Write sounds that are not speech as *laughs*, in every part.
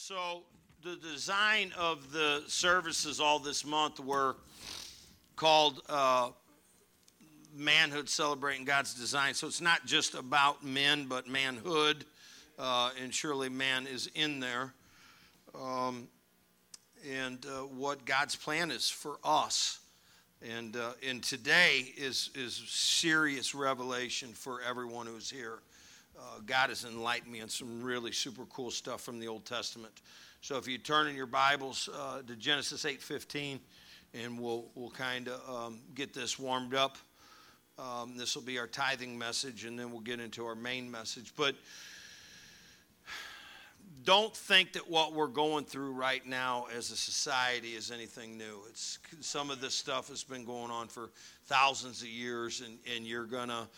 So, the design of the services all this month were called uh, Manhood Celebrating God's Design. So, it's not just about men, but manhood, uh, and surely man is in there. Um, and uh, what God's plan is for us. And, uh, and today is, is serious revelation for everyone who's here uh, God has enlightened me on some really super cool stuff from the Old Testament. So if you turn in your Bibles uh, to Genesis 8:15, and we'll we'll kind of um, get this warmed up. Um, this will be our tithing message, and then we'll get into our main message. But don't think that what we're going through right now as a society is anything new. It's some of this stuff has been going on for thousands of years, and, and you're gonna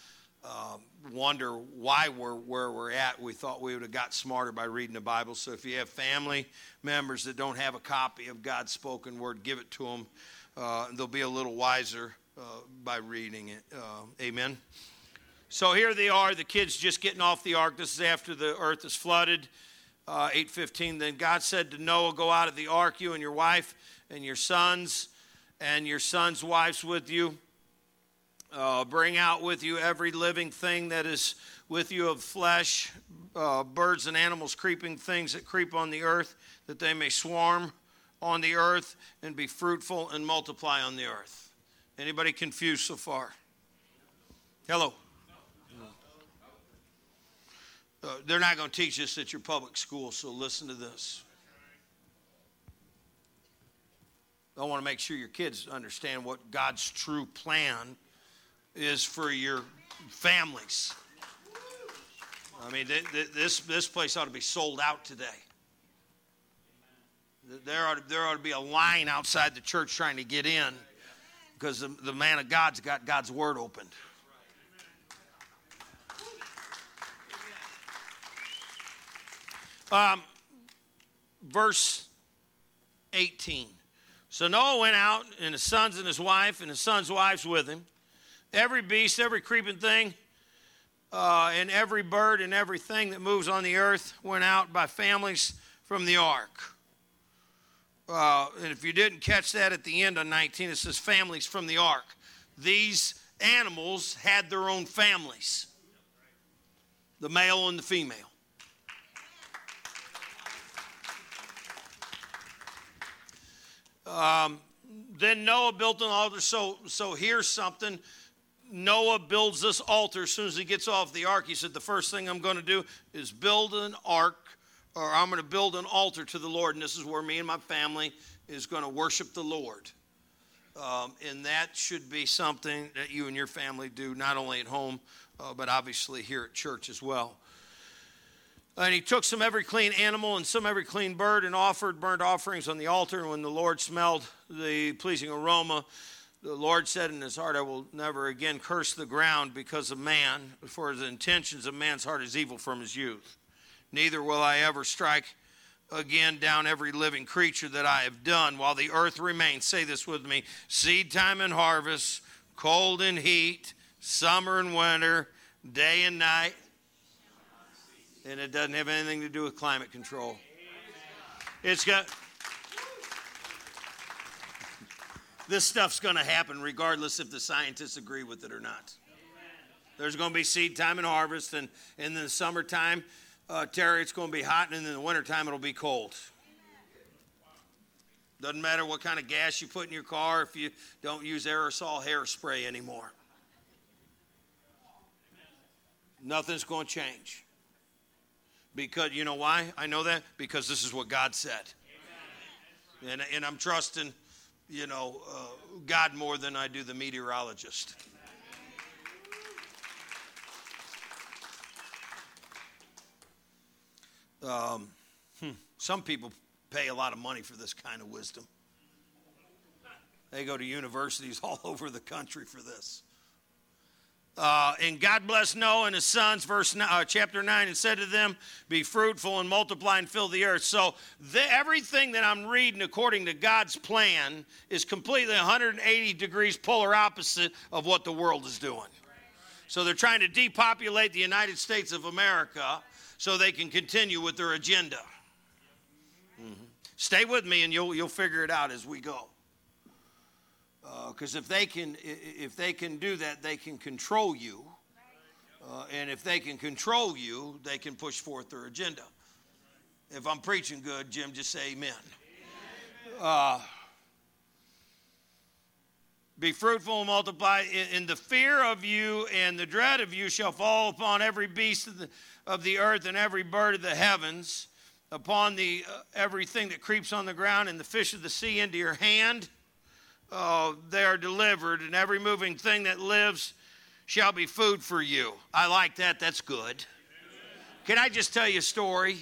uh, wonder why we're where we're at. We thought we would have got smarter by reading the Bible. So if you have family members that don't have a copy of God's spoken word, give it to them. Uh, they'll be a little wiser uh, by reading it. Uh, amen. So here they are, the kids just getting off the ark. This is after the earth is flooded. Uh, 8:15. Then God said to Noah, "Go out of the ark, you and your wife and your sons, and your sons' wives with you." Uh, bring out with you every living thing that is with you of flesh, uh, birds and animals, creeping things that creep on the earth, that they may swarm on the earth and be fruitful and multiply on the earth. Anybody confused so far? Hello. Uh, they're not going to teach this at your public school, so listen to this. I want to make sure your kids understand what God's true plan is for your families. I mean, this, this place ought to be sold out today. There ought, to, there ought to be a line outside the church trying to get in because the, the man of God's got God's word opened. Um, verse 18. So Noah went out, and his sons and his wife, and his sons' wives with him every beast, every creeping thing, uh, and every bird and everything that moves on the earth went out by families from the ark. Uh, and if you didn't catch that at the end of 19, it says families from the ark. These animals had their own families the male and the female. Um, then Noah built an altar. So, so here's something Noah builds this altar as soon as he gets off the ark. He said, The first thing I'm going to do is build an ark, or I'm going to build an altar to the Lord. And this is where me and my family is going to worship the Lord. Um, and that should be something that you and your family do, not only at home, uh, but obviously here at church as well. And he took some every clean animal and some every clean bird and offered burnt offerings on the altar. And when the Lord smelled the pleasing aroma, the Lord said in his heart, I will never again curse the ground because of man, for the intentions of man's heart is evil from his youth. Neither will I ever strike again down every living creature that I have done while the earth remains. Say this with me seed time and harvest, cold and heat, summer and winter, day and night. And it doesn't have anything to do with climate control. It's got this stuff's going to happen regardless if the scientists agree with it or not. There's going to be seed time and harvest, and in the summertime, uh, Terry, it's going to be hot, and in the wintertime, it'll be cold. Doesn't matter what kind of gas you put in your car if you don't use aerosol hairspray anymore. Nothing's going to change. Because, you know why I know that? Because this is what God said. And, and I'm trusting you know, uh, God more than I do the meteorologist. Um, hmm, some people pay a lot of money for this kind of wisdom. They go to universities *laughs* all over the country for this. Uh, and God blessed Noah and his sons, verse uh, chapter 9, and said to them, Be fruitful and multiply and fill the earth. So, the, everything that I'm reading according to God's plan is completely 180 degrees polar opposite of what the world is doing. So, they're trying to depopulate the United States of America so they can continue with their agenda. Stay with me and you'll, you'll figure it out as we go. Because uh, if, they can, if they can do that, they can control you. Uh, and if they can control you, they can push forth their agenda. If I'm preaching good, Jim, just say amen. Uh, be fruitful and multiply. In, the fear of you and the dread of you shall fall upon every beast of the, of the earth and every bird of the heavens upon the uh, everything that creeps on the ground and the fish of the sea into your hand. Uh, they are delivered, and every moving thing that lives shall be food for you. I like that. That's good. Can I just tell you a story?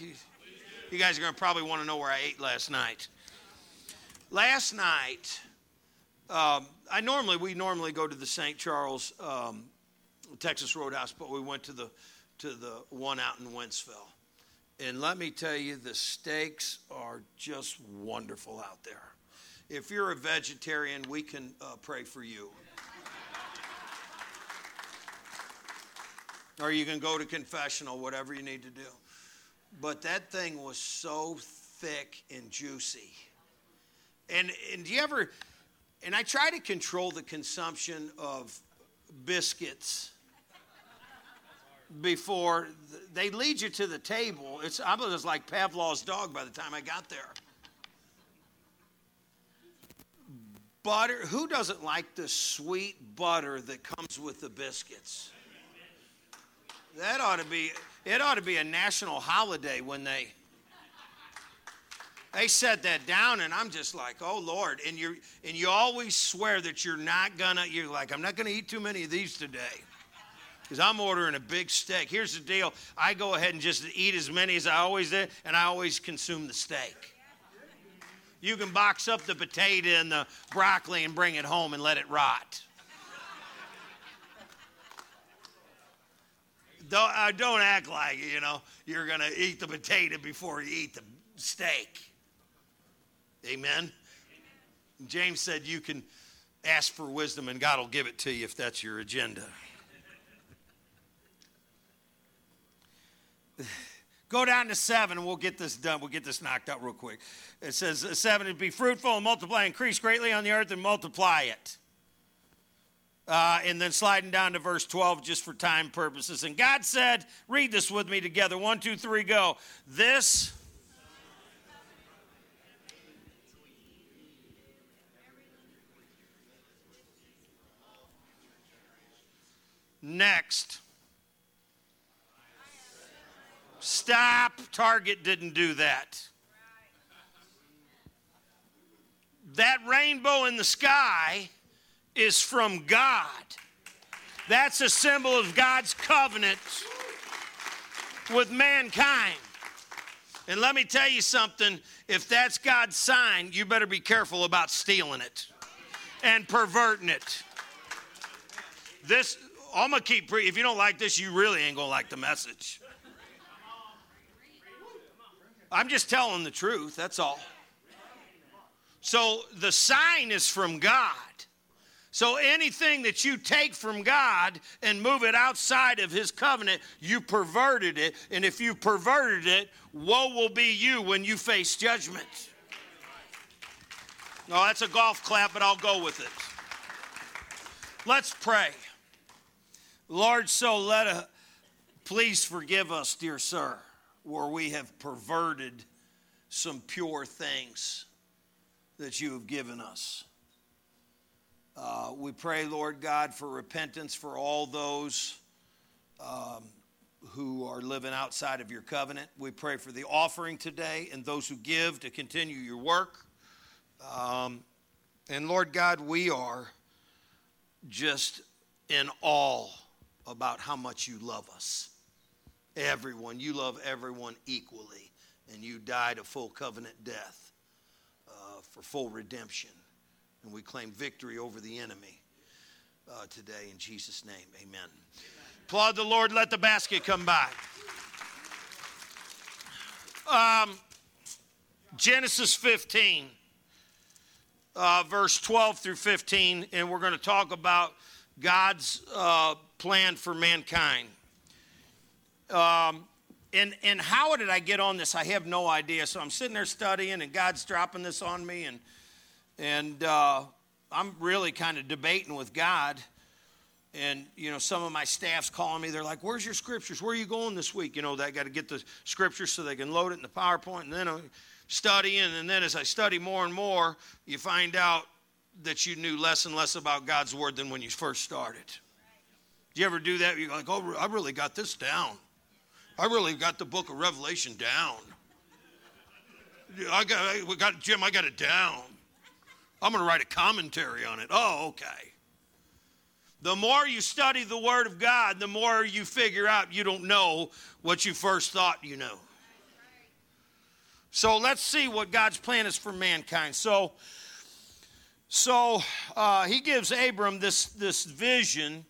You guys are going to probably want to know where I ate last night. Last night, um, I normally we normally go to the St. Charles um, Texas Roadhouse, but we went to the to the one out in Wentzville. And let me tell you, the steaks are just wonderful out there. If you're a vegetarian, we can uh, pray for you. or you can go to confessional, whatever you need to do. But that thing was so thick and juicy. And, and do you ever, and I try to control the consumption of biscuits before they lead you to the table. It's I was like Pavlov's dog by the time I got there. Butter. Who doesn't like the sweet butter that comes with the biscuits? That ought to be. It ought to be a national holiday when they. They set that down, and I'm just like, oh Lord! And you and you always swear that you're not gonna. You're like, I'm not gonna eat too many of these today because I'm ordering a big steak. Here's the deal I go ahead and just eat as many as I always did, and I always consume the steak. You can box up the potato and the broccoli and bring it home and let it rot. Don't, uh, don't act like, you know, you're going to eat the potato before you eat the steak. Amen? James said you can ask for wisdom and God will give it to you if that's your agenda. Go down to seven and we'll get this done. We'll get this knocked out real quick. It says uh, seven be fruitful and multiply, increase greatly on the earth and multiply it. Uh, and then sliding down to verse 12 just for time purposes. And God said, read this with me together. One, two, three, go. This. Next. Stop. Target didn't do that. That rainbow in the sky is from God. That's a symbol of God's covenant with mankind. And let me tell you something if that's God's sign, you better be careful about stealing it and perverting it. This, I'm gonna keep, pre- if you don't like this, you really ain't gonna like the message. I'm just telling the truth, that's all. So the sign is from God. So anything that you take from God and move it outside of his covenant, you perverted it. And if you perverted it, woe will be you when you face judgment. No, that's a golf clap, but I'll go with it. Let's pray. Lord, so let a please forgive us, dear sir where we have perverted some pure things that you have given us. Uh, we pray, Lord God, for repentance for all those um, who are living outside of your covenant. We pray for the offering today and those who give to continue your work. Um, and Lord God, we are just in awe about how much you love us everyone. You love everyone equally. And you died a full covenant death uh, for full redemption. And we claim victory over the enemy uh, today in Jesus' name. Amen. Amen. Applaud the Lord. Let the basket come by. Um, Genesis 15, uh, verse 12 through 15, and we're going to talk about God's uh, plan for mankind. Um, and and how did I get on this? I have no idea. So I'm sitting there studying, and God's dropping this on me, and and uh, I'm really kind of debating with God. And you know, some of my staff's calling me. They're like, "Where's your scriptures? Where are you going this week?" You know, they got to get the scriptures so they can load it in the PowerPoint, and then I'm studying. And then as I study more and more, you find out that you knew less and less about God's word than when you first started. Do you ever do that? You're like, "Oh, I really got this down." I really got the book of Revelation down. I got, I got Jim, I got it down. I'm going to write a commentary on it. Oh, okay. The more you study the Word of God, the more you figure out you don't know what you first thought you know. So let's see what God's plan is for mankind. So, so uh, he gives Abram this, this vision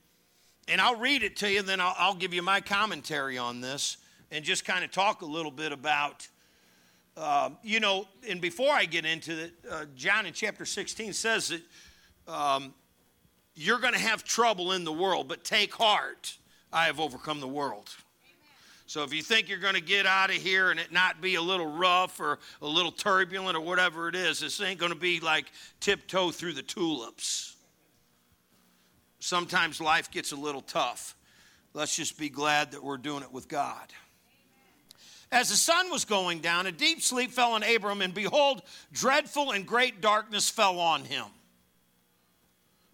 and I'll read it to you, and then I'll, I'll give you my commentary on this and just kind of talk a little bit about, uh, you know, and before I get into it, uh, John in chapter 16 says that um, you're going to have trouble in the world, but take heart, I have overcome the world. So if you think you're going to get out of here and it not be a little rough or a little turbulent or whatever it is, this ain't going to be like tiptoe through the tulips sometimes life gets a little tough. Let's just be glad that we're doing it with God. As the sun was going down, a deep sleep fell on Abram, and behold, dreadful and great darkness fell on him.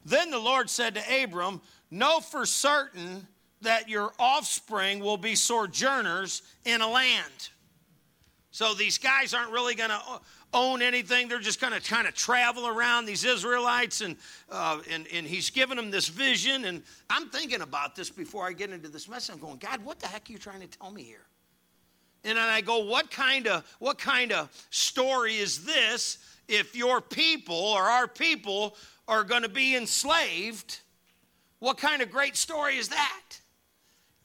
Then the Lord said to Abram, Know for certain that your offspring will be sojourners in a land. So these guys aren't really going to own anything. They're just going to kind of travel around these Israelites, and, uh, and, and he's given them this vision. And I'm thinking about this before I get into this message. I'm going, God, what the heck are you trying to tell me here? And then I go, what kind of what kind of story is this if your people or our people are going to be enslaved? What kind of great story is that?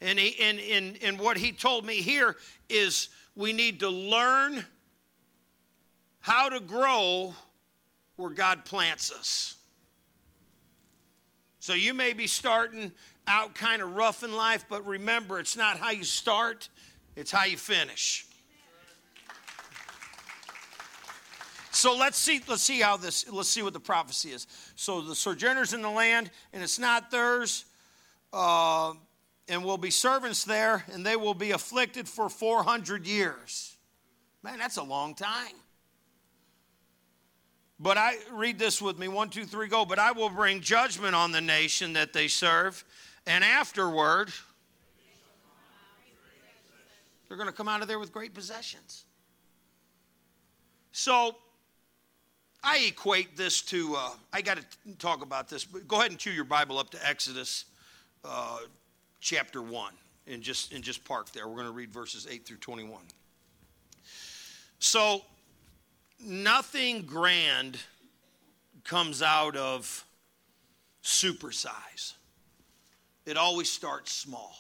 And, he, and, and, and what he told me here is we need to learn how to grow where God plants us. So you may be starting out kind of rough in life, but remember, it's not how you start, it's how you finish. So let's see, let's see how this, let's see what the prophecy is. So the sojourners in the land, and it's not theirs, uh, and will be servants there, and they will be afflicted for 400 years. Man, that's a long time. But I read this with me one, two, three, go. But I will bring judgment on the nation that they serve, and afterward, they're going to come out of there with great possessions. So I equate this to, uh, I got to talk about this, but go ahead and chew your Bible up to Exodus uh, chapter 1 and just, and just park there. We're going to read verses 8 through 21. So nothing grand comes out of supersize. It always starts small.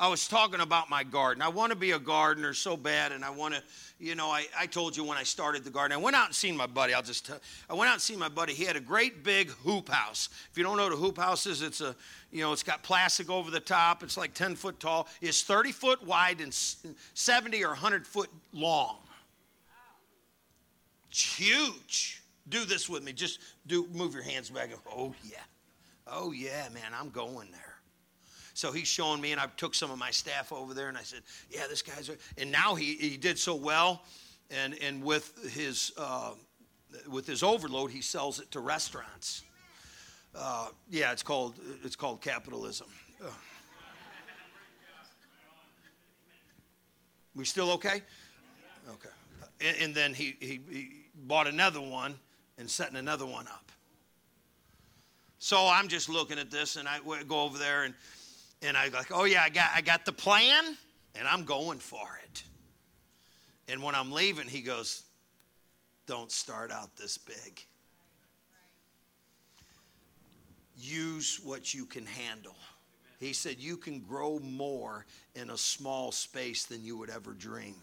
I was talking about my garden. I want to be a gardener so bad, and I want to, you know, I, I told you when I started the garden, I went out and seen my buddy. I'll just tell, I went out and seen my buddy. He had a great big hoop house. If you don't know what a hoop house is, it's a, you know, it's got plastic over the top. It's like 10 foot tall. It's 30 foot wide and 70 or 100 foot long. Huge. Do this with me. Just do move your hands back. Oh yeah. Oh yeah, man, I'm going there. So he's showing me, and I took some of my staff over there, and I said, "Yeah, this guy's." And now he he did so well, and and with his uh, with his overload, he sells it to restaurants. Uh, yeah, it's called it's called capitalism. Uh. We still okay? Okay. And, and then he, he, he bought another one and setting another one up. So I'm just looking at this and I go over there and, and I like, oh yeah, I got, I got the plan and I'm going for it. And when I'm leaving, he goes, don't start out this big. Use what you can handle. He said, you can grow more in a small space than you would ever dream.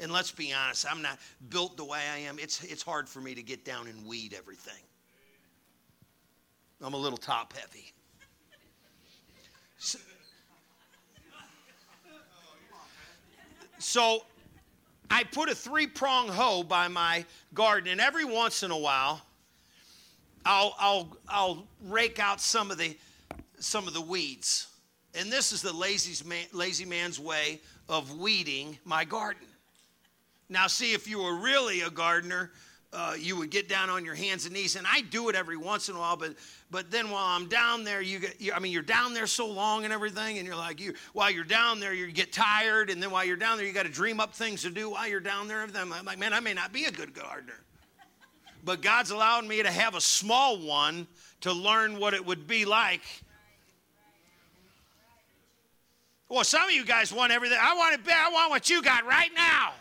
And let's be honest, I'm not built the way I am. It's, it's hard for me to get down and weed everything. I'm a little top heavy. So, So I put a three prong hoe by my garden, and every once in a while, I'll, I'll, I'll rake out some of the, some of the weeds. And this is the lazy, man, lazy man's way of weeding my garden. Now, see, if you were really a gardener, uh, you would get down on your hands and knees, and I do it every once in a while. But but then while I'm down there, you get you, I mean you're down there so long and everything, and you're like you while you're down there, you get tired, and then while you're down there, you got to dream up things to do while you're down there. I'm like, man, I may not be a good gardener, but God's allowed me to have a small one to learn what it would be like. Well, some of you guys want everything. I want it. I want what you got right now.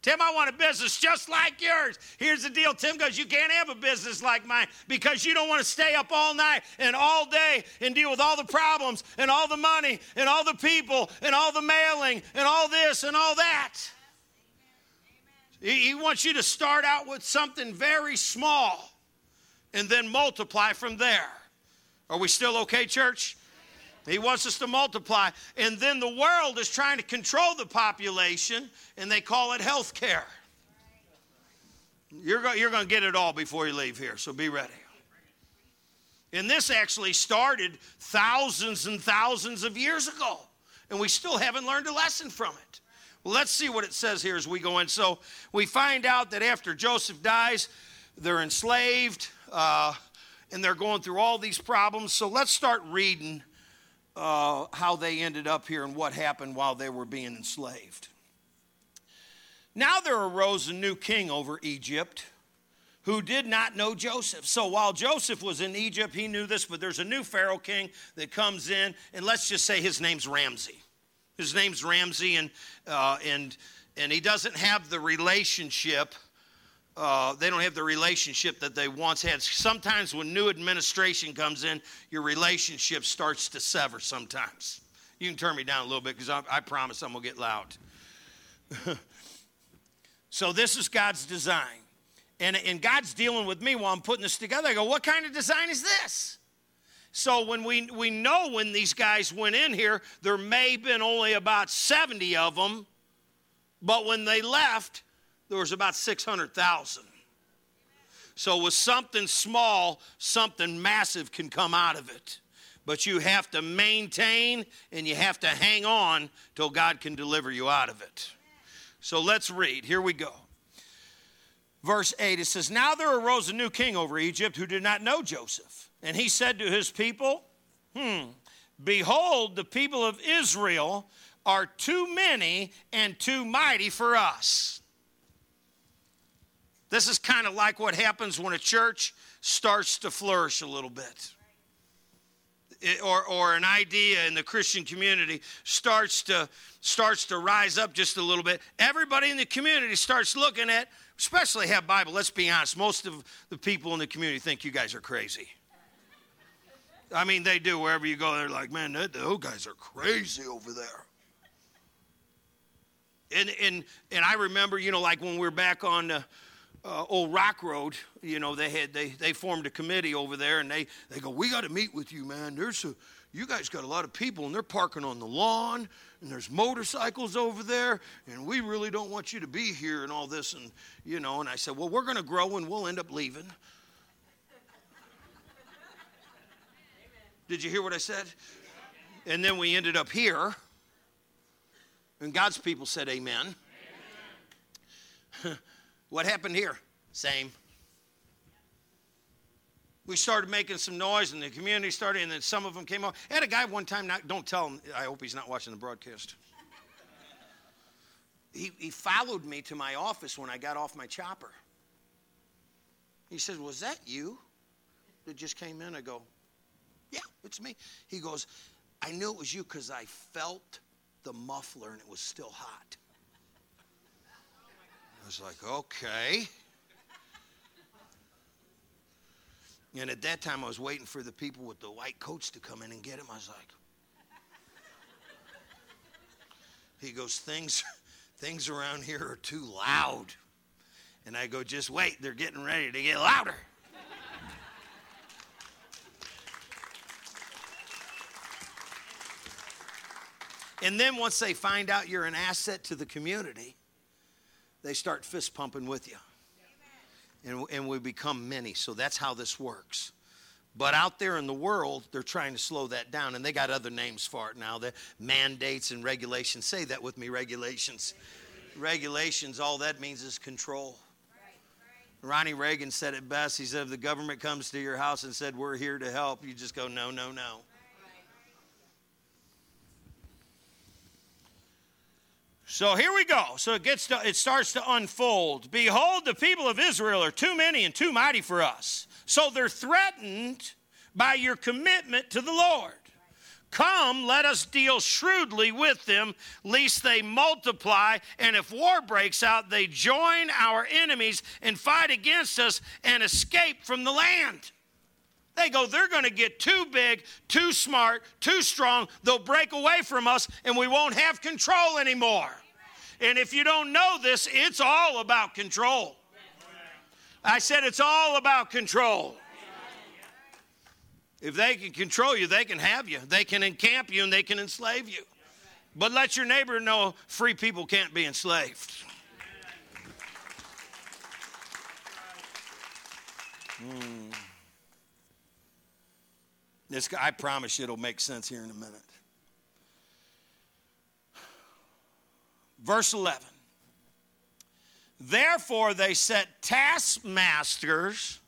Tim, I want a business just like yours. Here's the deal. Tim goes, You can't have a business like mine because you don't want to stay up all night and all day and deal with all the problems and all the money and all the people and all the mailing and all this and all that. He, he wants you to start out with something very small and then multiply from there. Are we still okay, church? He wants us to multiply. And then the world is trying to control the population, and they call it health care. You're, go- you're going to get it all before you leave here, so be ready. And this actually started thousands and thousands of years ago, and we still haven't learned a lesson from it. Well, let's see what it says here as we go in. So we find out that after Joseph dies, they're enslaved, uh, and they're going through all these problems. So let's start reading uh, how they ended up here and what happened while they were being enslaved. Now there arose a new king over Egypt who did not know Joseph. So while Joseph was in Egypt, he knew this, but there's a new Pharaoh king that comes in, and let's just say his name's Ramsey. His name's Ramsey, and, uh, and, and he doesn't have the relationship uh, they don't have the relationship that they once had. Sometimes when new administration comes in, your relationship starts to sever sometimes. You can turn me down a little bit because I, I promise I'm going to get loud. *laughs* so, this is God's design. And, and God's dealing with me while I'm putting this together. I go, what kind of design is this? So when we, we know when these guys went in here, there may have been only about 70 of them, but when they left, there was about 600,000. So, with something small, something massive can come out of it. But you have to maintain and you have to hang on till God can deliver you out of it. So, let's read. Here we go. Verse 8 it says, Now there arose a new king over Egypt who did not know Joseph. And he said to his people, Hmm, behold, the people of Israel are too many and too mighty for us. This is kind of like what happens when a church starts to flourish a little bit. It, or, or an idea in the Christian community starts to, starts to rise up just a little bit. Everybody in the community starts looking at, especially have Bible, let's be honest, most of the people in the community think you guys are crazy. I mean, they do. Wherever you go, they're like, man, those guys are crazy over there. And, and, and I remember, you know, like when we were back on uh, uh, old Rock Road, you know, they had they they formed a committee over there, and they they go, we got to meet with you, man. There's a you guys got a lot of people, and they're parking on the lawn, and there's motorcycles over there, and we really don't want you to be here, and all this, and you know. And I said, well, we're going to grow, and we'll end up leaving. Did you hear what I said? And then we ended up here, and God's people said, Amen. amen. *laughs* What happened here? Same. We started making some noise, and the community started, and then some of them came up. I had a guy one time, not, don't tell him, I hope he's not watching the broadcast. He, he followed me to my office when I got off my chopper. He says, Was that you that just came in? I go, Yeah, it's me. He goes, I knew it was you because I felt the muffler and it was still hot was like, okay. And at that time, I was waiting for the people with the white coats to come in and get him. I was like, he goes, things, things around here are too loud. And I go, just wait, they're getting ready to get louder. And then once they find out you're an asset to the community, they start fist pumping with you. And, and we become many. So that's how this works. But out there in the world, they're trying to slow that down, and they got other names for it now. The mandates and regulations. Say that with me regulations. Regulations, all that means is control. Ronnie Reagan said it best. He said, if the government comes to your house and said, We're here to help, you just go, No, no, no. So here we go. So it gets to, it starts to unfold. Behold, the people of Israel are too many and too mighty for us. So they're threatened by your commitment to the Lord. Come, let us deal shrewdly with them, lest they multiply, and if war breaks out, they join our enemies and fight against us and escape from the land. They go, they're going to get too big, too smart, too strong. They'll break away from us, and we won't have control anymore. And if you don't know this, it's all about control. I said it's all about control. If they can control you, they can have you. They can encamp you and they can enslave you. But let your neighbor know free people can't be enslaved. Hmm. This, I promise you it'll make sense here in a minute. Verse 11. Therefore, they set taskmasters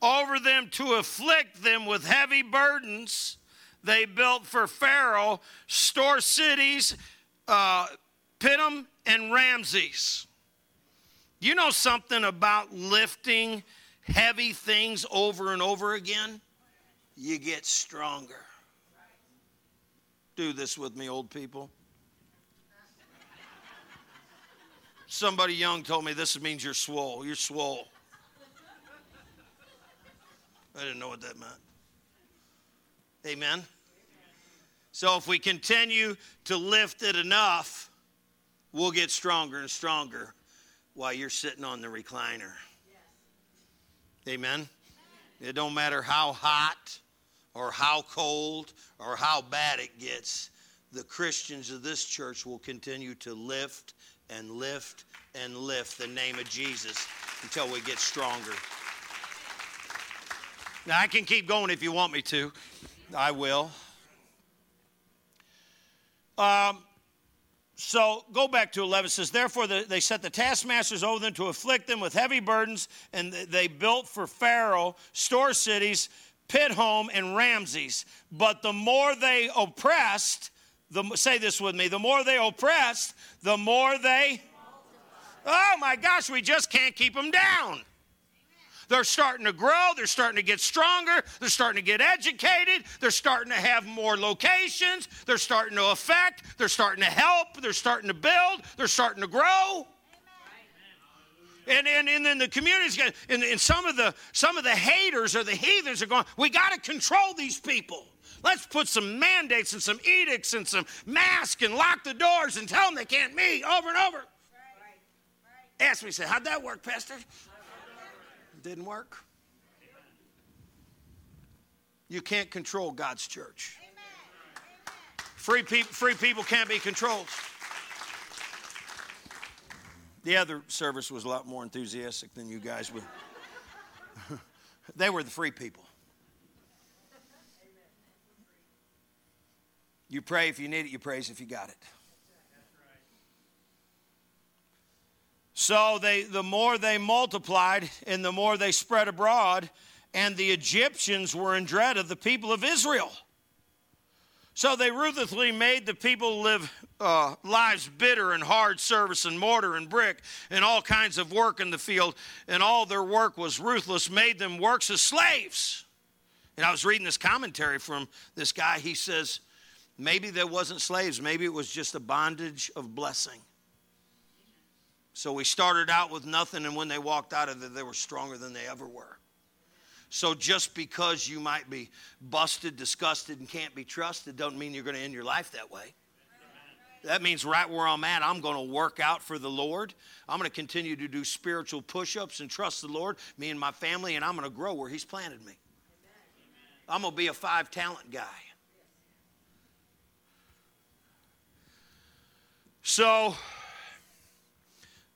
over them to afflict them with heavy burdens. They built for Pharaoh store cities, uh, Pithom and Ramses. You know something about lifting heavy things over and over again? You get stronger. Do this with me, old people. Somebody young told me this means you're swole. You're swole. I didn't know what that meant. Amen. So if we continue to lift it enough, we'll get stronger and stronger while you're sitting on the recliner. Amen. It don't matter how hot or how cold or how bad it gets. The Christians of this church will continue to lift and lift and lift the name of Jesus until we get stronger. Now, I can keep going if you want me to. I will. Um, so go back to 11. It says, Therefore, the, they set the taskmasters over them to afflict them with heavy burdens, and they built for Pharaoh store cities, Pithom, and Ramses. But the more they oppressed, the, say this with me, the more they oppressed, the more they. Oh my gosh, we just can't keep them down. They're starting to grow. They're starting to get stronger. They're starting to get educated. They're starting to have more locations. They're starting to affect. They're starting to help. They're starting to build. They're starting to grow. And, and, and then the communities, and, and some of the some of the haters or the heathens are going, we got to control these people. Let's put some mandates and some edicts and some masks and lock the doors and tell them they can't meet over and over. Right. Right. Ask me, say, how'd that work, Pastor? didn't work. You can't control God's church. Free, people, free people can't be controlled. The other service was a lot more enthusiastic than you guys were. *laughs* they were the free people. You pray if you need it, you praise if you got it. So they, the more they multiplied and the more they spread abroad, and the Egyptians were in dread of the people of Israel. So they ruthlessly made the people live uh, lives bitter and hard service and mortar and brick and all kinds of work in the field, and all their work was ruthless, made them works as slaves. And I was reading this commentary from this guy. He says, maybe there wasn't slaves, maybe it was just a bondage of blessing. So we started out with nothing, and when they walked out of it, they were stronger than they ever were. So just because you might be busted, disgusted, and can't be trusted, doesn't mean you're going to end your life that way. That means right where I'm at, I'm going to work out for the Lord. I'm going to continue to do spiritual push ups and trust the Lord, me and my family, and I'm going to grow where He's planted me. I'm going to be a five talent guy. So,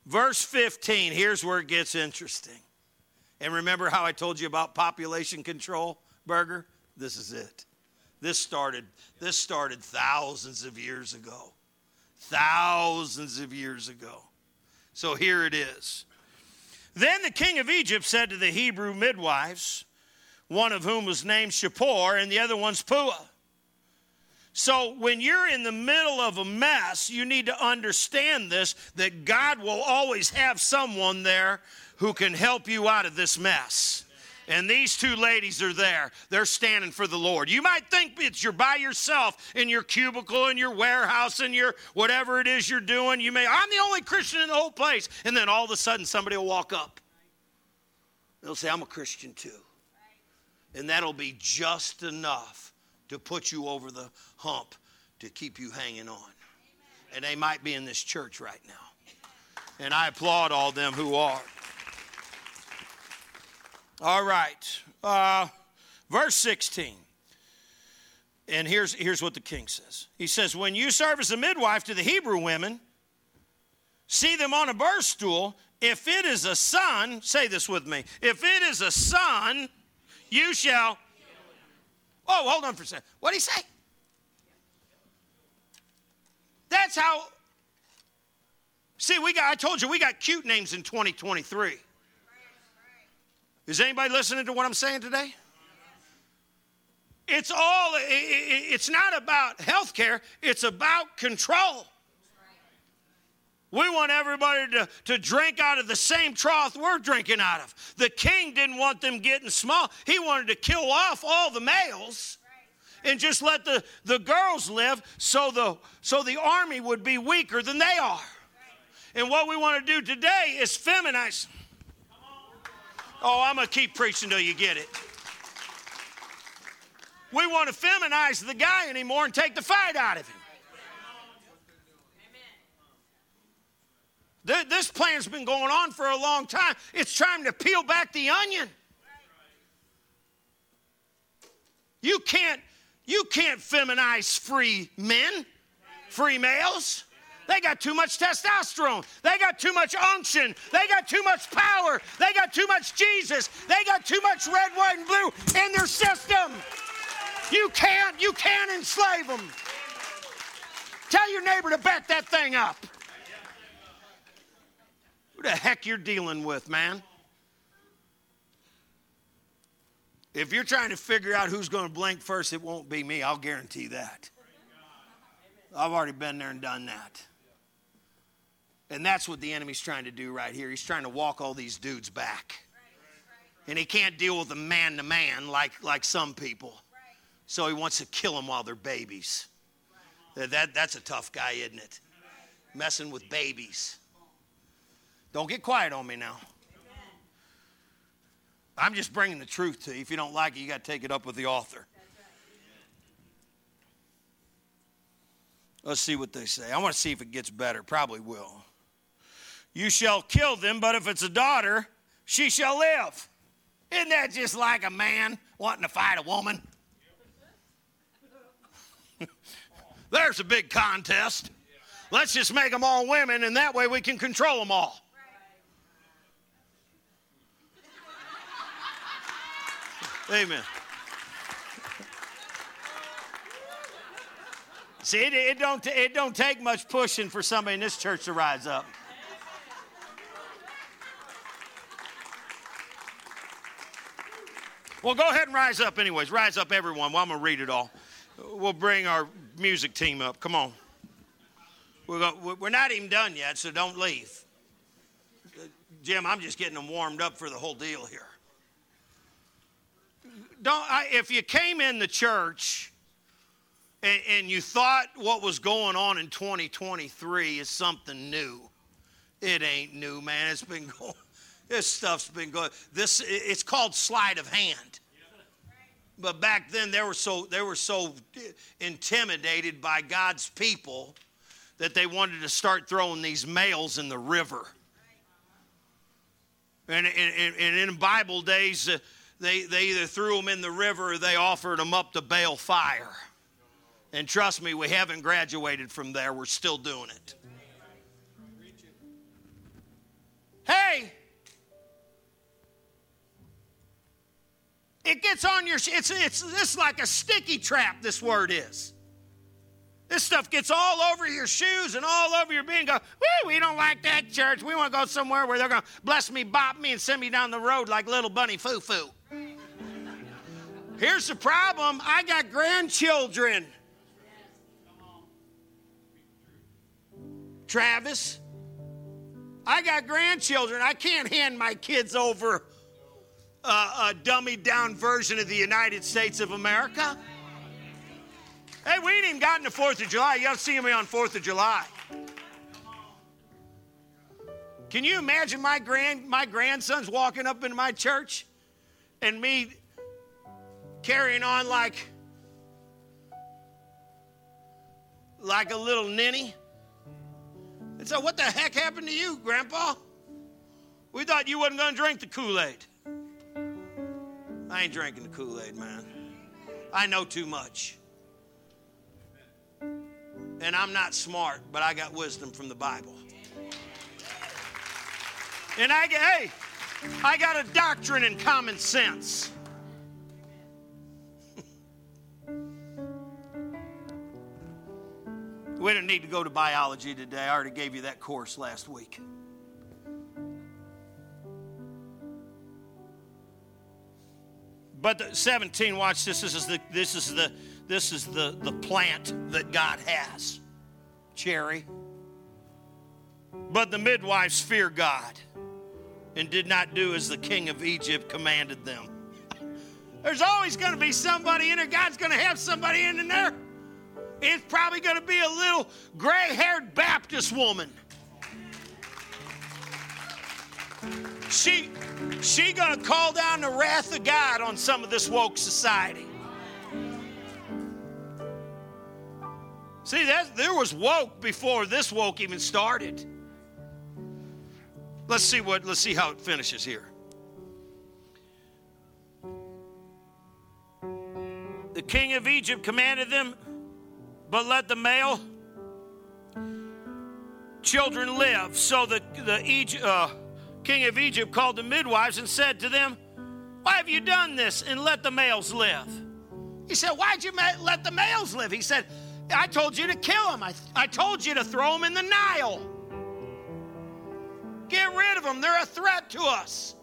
verse 15, here's where it gets interesting. And remember how I told you about population control, Burger? This is it. This started, this started thousands of years ago. Thousands of years ago. So here it is. Then the king of Egypt said to the Hebrew midwives, one of whom was named Shiphrah and the other one's Puah. So when you're in the middle of a mess, you need to understand this that God will always have someone there who can help you out of this mess. And these two ladies are there. They're standing for the Lord. You might think it's you're by yourself in your cubicle, in your warehouse, in your whatever it is you're doing. You may, I'm the only Christian in the whole place. And then all of a sudden somebody will walk up. They'll say, I'm a Christian too. And that'll be just enough to put you over the hump to keep you hanging on. And they might be in this church right now. And I applaud all them who are. All right. Uh, verse 16. And here's, here's what the king says He says, When you serve as a midwife to the Hebrew women, see them on a birth stool. If it is a son, say this with me. If it is a son, you shall. Oh, hold on for a second. What did he say? That's how. See, we got, I told you, we got cute names in 2023. Is anybody listening to what I'm saying today? It's all, it's not about health care, it's about control. We want everybody to, to drink out of the same trough we're drinking out of. The king didn't want them getting small. He wanted to kill off all the males and just let the, the girls live so the, so the army would be weaker than they are. And what we want to do today is feminize. Oh, I'm going to keep preaching till you get it. We want to feminize the guy anymore and take the fight out of him. This plan's been going on for a long time. It's time to peel back the onion. You can't, you can't feminize free men, free males. They got too much testosterone. They got too much unction. They got too much power. They got too much Jesus. They got too much red, white, and blue in their system. You can't, you can't enslave them. Tell your neighbor to back that thing up. Who the heck you're dealing with, man? If you're trying to figure out who's going to blink first, it won't be me. I'll guarantee that. I've already been there and done that. And that's what the enemy's trying to do right here. He's trying to walk all these dudes back. And he can't deal with them man to man like, like some people. So he wants to kill them while they're babies. That, that's a tough guy, isn't it? Messing with babies. Don't get quiet on me now. I'm just bringing the truth to you. If you don't like it, you got to take it up with the author. Let's see what they say. I want to see if it gets better. Probably will. You shall kill them, but if it's a daughter, she shall live. Isn't that just like a man wanting to fight a woman? *laughs* There's a big contest. Let's just make them all women, and that way we can control them all. Amen. See, it, it, don't, it don't take much pushing for somebody in this church to rise up. Well, go ahead and rise up, anyways. Rise up, everyone. Well, I'm going to read it all. We'll bring our music team up. Come on. We're, going, we're not even done yet, so don't leave. Jim, I'm just getting them warmed up for the whole deal here. Don't, I, if you came in the church and, and you thought what was going on in 2023 is something new, it ain't new, man. It's been *laughs* going this stuff's been going. This it's called sleight of hand. But back then they were so they were so intimidated by God's people that they wanted to start throwing these males in the river. And, and, and in Bible days, uh, they, they either threw them in the river or they offered them up to Baal fire. And trust me, we haven't graduated from there. We're still doing it. Hey, it gets on your. It's it's this like a sticky trap. This word is. This stuff gets all over your shoes and all over your being. Go, we don't like that church. We want to go somewhere where they're going to bless me, bop me, and send me down the road like little bunny foo foo. Here's the problem I got grandchildren. Travis, I got grandchildren. I can't hand my kids over uh, a, a dummied down version of the United States of America. Hey, we ain't even gotten to 4th of July. Y'all seeing me on 4th of July. Can you imagine my grand my grandsons walking up into my church and me carrying on like like a little ninny? And so, what the heck happened to you, Grandpa? We thought you wasn't going to drink the Kool Aid. I ain't drinking the Kool Aid, man. I know too much. And I'm not smart, but I got wisdom from the Bible. And I hey, I got a doctrine and common sense. We don't need to go to biology today. I already gave you that course last week. But the 17, watch this. This is the this is the this is the, the plant that God has. Cherry. But the midwives fear God and did not do as the king of Egypt commanded them. *laughs* There's always going to be somebody in there. God's going to have somebody in there. It's probably going to be a little gray haired Baptist woman. She, she going to call down the wrath of God on some of this woke society. See, that, there was woke before this woke even started. Let's see what. Let's see how it finishes here. The king of Egypt commanded them, but let the male children live. So the the Egypt, uh, king of Egypt called the midwives and said to them, "Why have you done this and let the males live?" He said, "Why'd you let the males live?" He said I told you to kill them. I, I told you to throw them in the Nile. Get rid of them. They're a threat to us.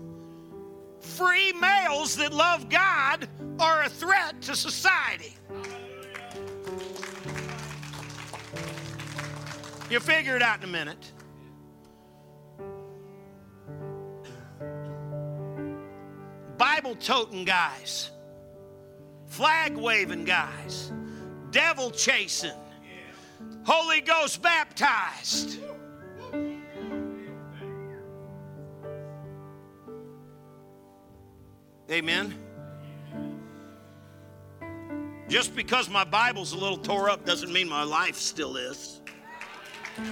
Free males that love God are a threat to society. You'll figure it out in a minute. Bible toting guys, flag waving guys devil chasing, Holy Ghost baptized. Amen. Just because my Bible's a little tore up doesn't mean my life still is. We're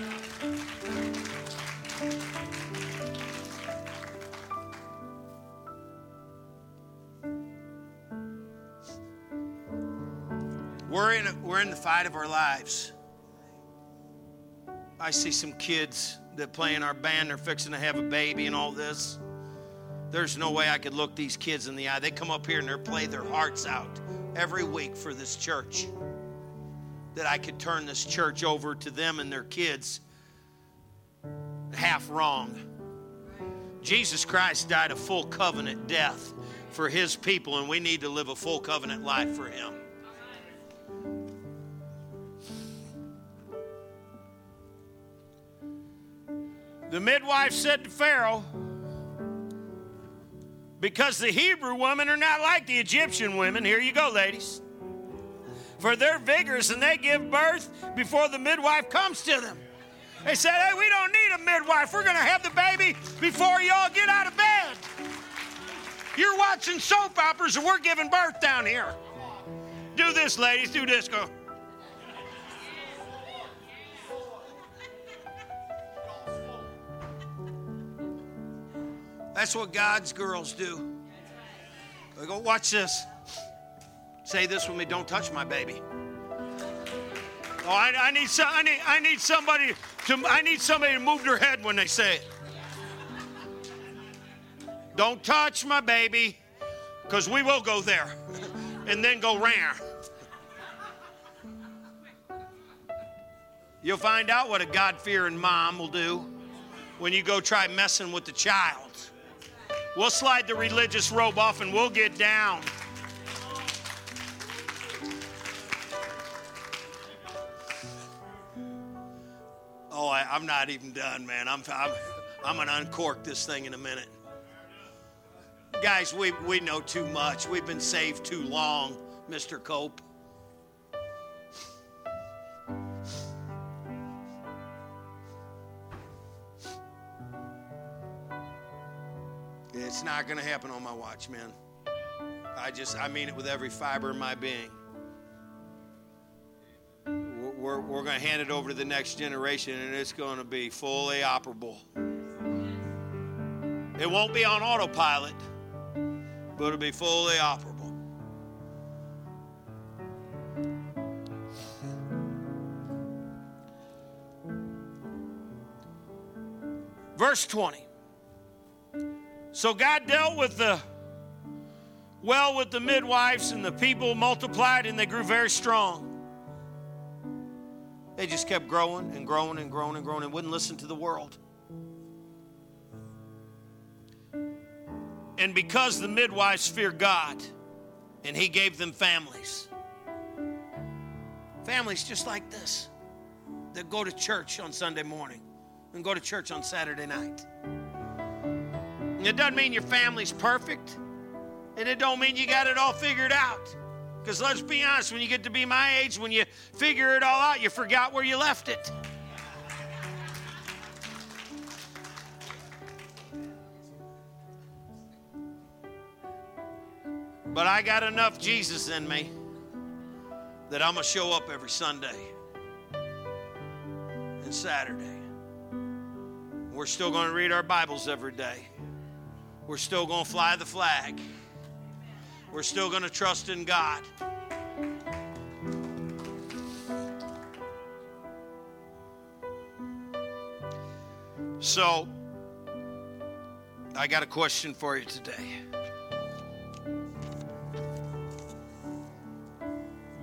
in, we're in the fight of our lives. I see some kids that play in our band, they're fixing to have a baby and all this. There's no way I could look these kids in the eye. They come up here and they play their hearts out every week for this church. That I could turn this church over to them and their kids half wrong. Jesus Christ died a full covenant death for his people, and we need to live a full covenant life for him. The midwife said to Pharaoh, because the Hebrew women are not like the Egyptian women. Here you go, ladies. For they're vigorous and they give birth before the midwife comes to them. They said, Hey, we don't need a midwife. We're going to have the baby before y'all get out of bed. You're watching soap operas and we're giving birth down here. Do this, ladies. Do this. Go. That's what God's girls do. They go, watch this. Say this with me. Don't touch my baby. Oh, I, I need some, I need I need somebody to I need somebody to move their head when they say it. Don't touch my baby, because we will go there and then go rare. You'll find out what a God fearing mom will do when you go try messing with the child. We'll slide the religious robe off and we'll get down. Oh, I, am not even done, man. I'm, I'm, I'm going to uncork this thing in a minute. Guys, we, we know too much. We've been saved too long, Mr. Cope. It's not going to happen on my watch, man. I just, I mean it with every fiber of my being we're, we're going to hand it over to the next generation and it's going to be fully operable. It won't be on autopilot, but it'll be fully operable. Verse 20. So God dealt with the well with the midwives, and the people multiplied and they grew very strong. They just kept growing and growing and growing and growing and wouldn't listen to the world. And because the midwives feared God and He gave them families, families just like this that go to church on Sunday morning and go to church on Saturday night. It doesn't mean your family's perfect, and it don't mean you got it all figured out. Because let's be honest, when you get to be my age, when you figure it all out, you forgot where you left it. But I got enough Jesus in me that I'm going to show up every Sunday and Saturday. We're still going to read our Bibles every day. We're still going to fly the flag. We're still going to trust in God. So, I got a question for you today.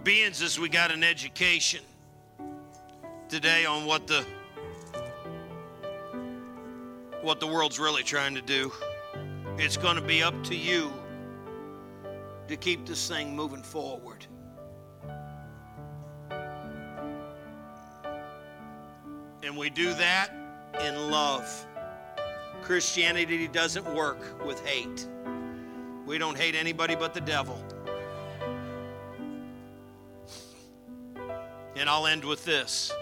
Being as we got an education today on what the what the world's really trying to do, it's going to be up to you to keep this thing moving forward. And we do that in love. Christianity doesn't work with hate. We don't hate anybody but the devil. And I'll end with this.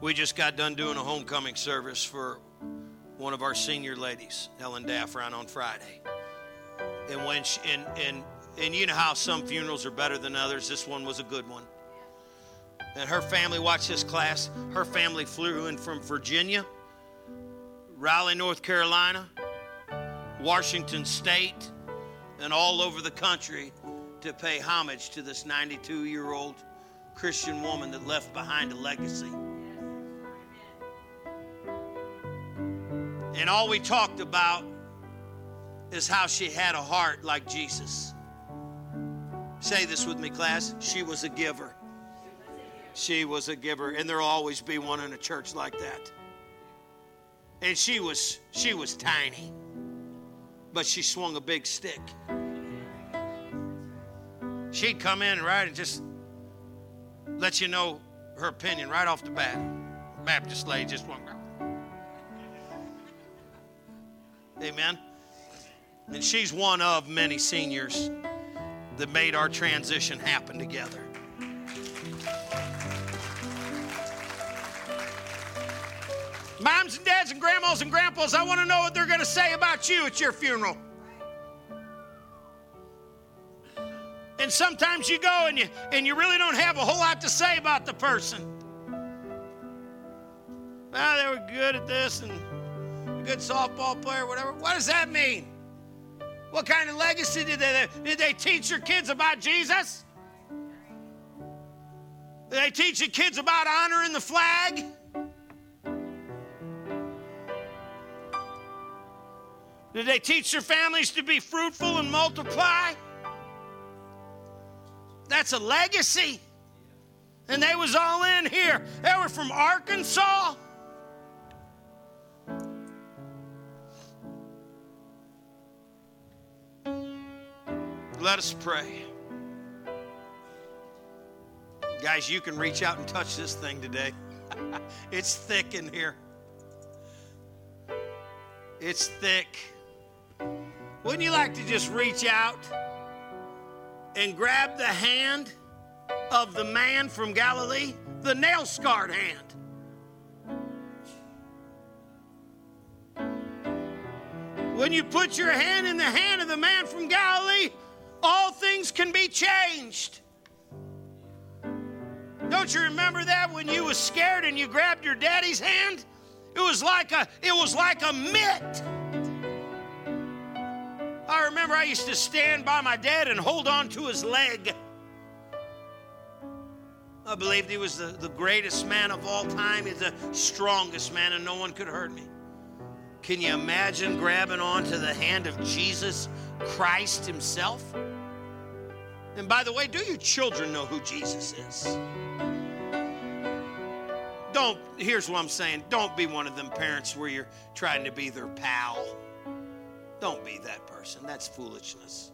We just got done doing a homecoming service for one of our senior ladies, Helen Daffron, on Friday. And when she, and and and you know how some funerals are better than others. This one was a good one. And her family watched this class. Her family flew in from Virginia, Raleigh, North Carolina, Washington State, and all over the country to pay homage to this 92 year old Christian woman that left behind a legacy. And all we talked about is how she had a heart like Jesus. Say this with me, class. She was a giver. She was a giver, and there'll always be one in a church like that. And she was she was tiny, but she swung a big stick. She'd come in right and just let you know her opinion right off the bat. Baptist lady just went. Amen. And she's one of many seniors that made our transition happen together. Moms and dads and grandmas and grandpas, I want to know what they're going to say about you at your funeral. And sometimes you go and you and you really don't have a whole lot to say about the person. Well, they were good at this and a good softball player, whatever. What does that mean? What kind of legacy did they did they teach your kids about Jesus? Did they teach your kids about honoring the flag? Did they teach their families to be fruitful and multiply? That's a legacy. And they was all in here. They were from Arkansas. Let us pray. Guys, you can reach out and touch this thing today. *laughs* it's thick in here. It's thick. Wouldn't you like to just reach out and grab the hand of the man from Galilee? The nail scarred hand. When you put your hand in the hand of the man from Galilee, all things can be changed. Don't you remember that when you was scared and you grabbed your daddy's hand? It was like a it was like a mitt. I remember I used to stand by my dad and hold on to his leg. I believed he was the, the greatest man of all time. He's the strongest man, and no one could hurt me. Can you imagine grabbing onto the hand of Jesus Christ Himself? And by the way, do your children know who Jesus is? Don't, here's what I'm saying don't be one of them parents where you're trying to be their pal. Don't be that person. That's foolishness.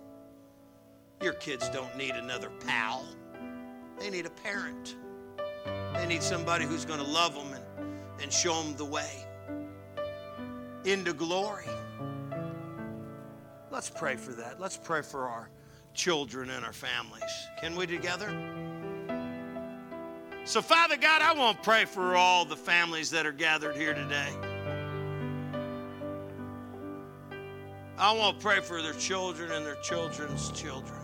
Your kids don't need another pal, they need a parent. They need somebody who's going to love them and, and show them the way into glory. Let's pray for that. Let's pray for our children and our families. Can we together? So, Father God, I want to pray for all the families that are gathered here today. I want to pray for their children and their children's children.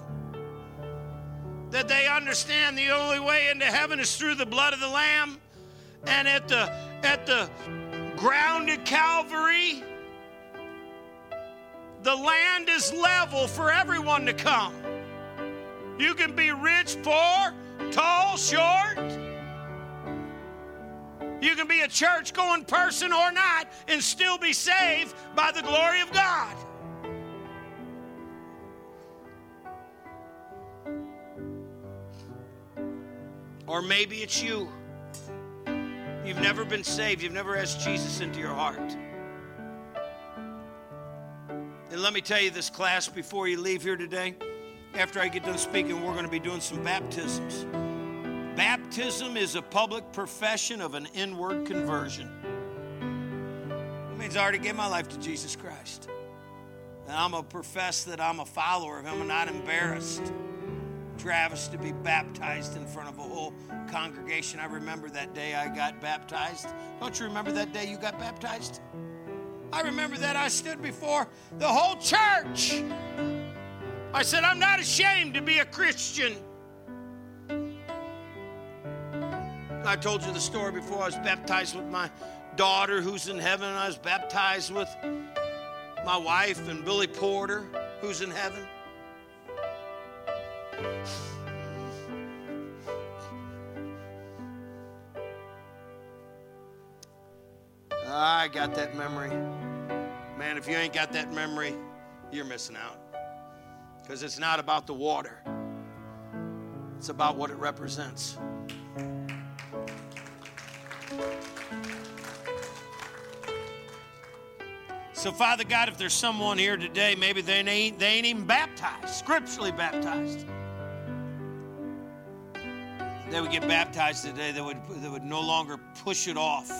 That they understand the only way into heaven is through the blood of the Lamb. And at the, at the ground at Calvary, the land is level for everyone to come. You can be rich, poor, tall, short. You can be a church going person or not and still be saved by the glory of God. Or maybe it's you. You've never been saved, you've never asked Jesus into your heart. And let me tell you this class before you leave here today. After I get done speaking, we're going to be doing some baptisms. Baptism is a public profession of an inward conversion. It means I already gave my life to Jesus Christ. And I'm going to profess that I'm a follower of Him and not embarrassed. Travis to be baptized in front of a whole congregation. I remember that day I got baptized. Don't you remember that day you got baptized? I remember that I stood before the whole church. I said, I'm not ashamed to be a Christian. I told you the story before. I was baptized with my daughter who's in heaven, I was baptized with my wife and Billy Porter who's in heaven. I got that memory. Man, if you ain't got that memory, you're missing out. Because it's not about the water, it's about what it represents. So, Father God, if there's someone here today, maybe they ain't, they ain't even baptized, scripturally baptized, they would get baptized today, they would, they would no longer push it off.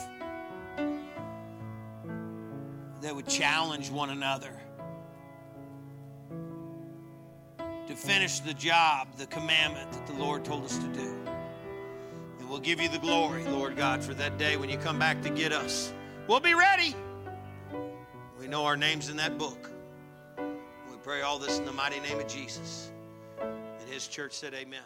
They would challenge one another to finish the job, the commandment that the Lord told us to do. And we'll give you the glory, Lord God, for that day when you come back to get us. We'll be ready. We know our name's in that book. We pray all this in the mighty name of Jesus. And his church said, Amen.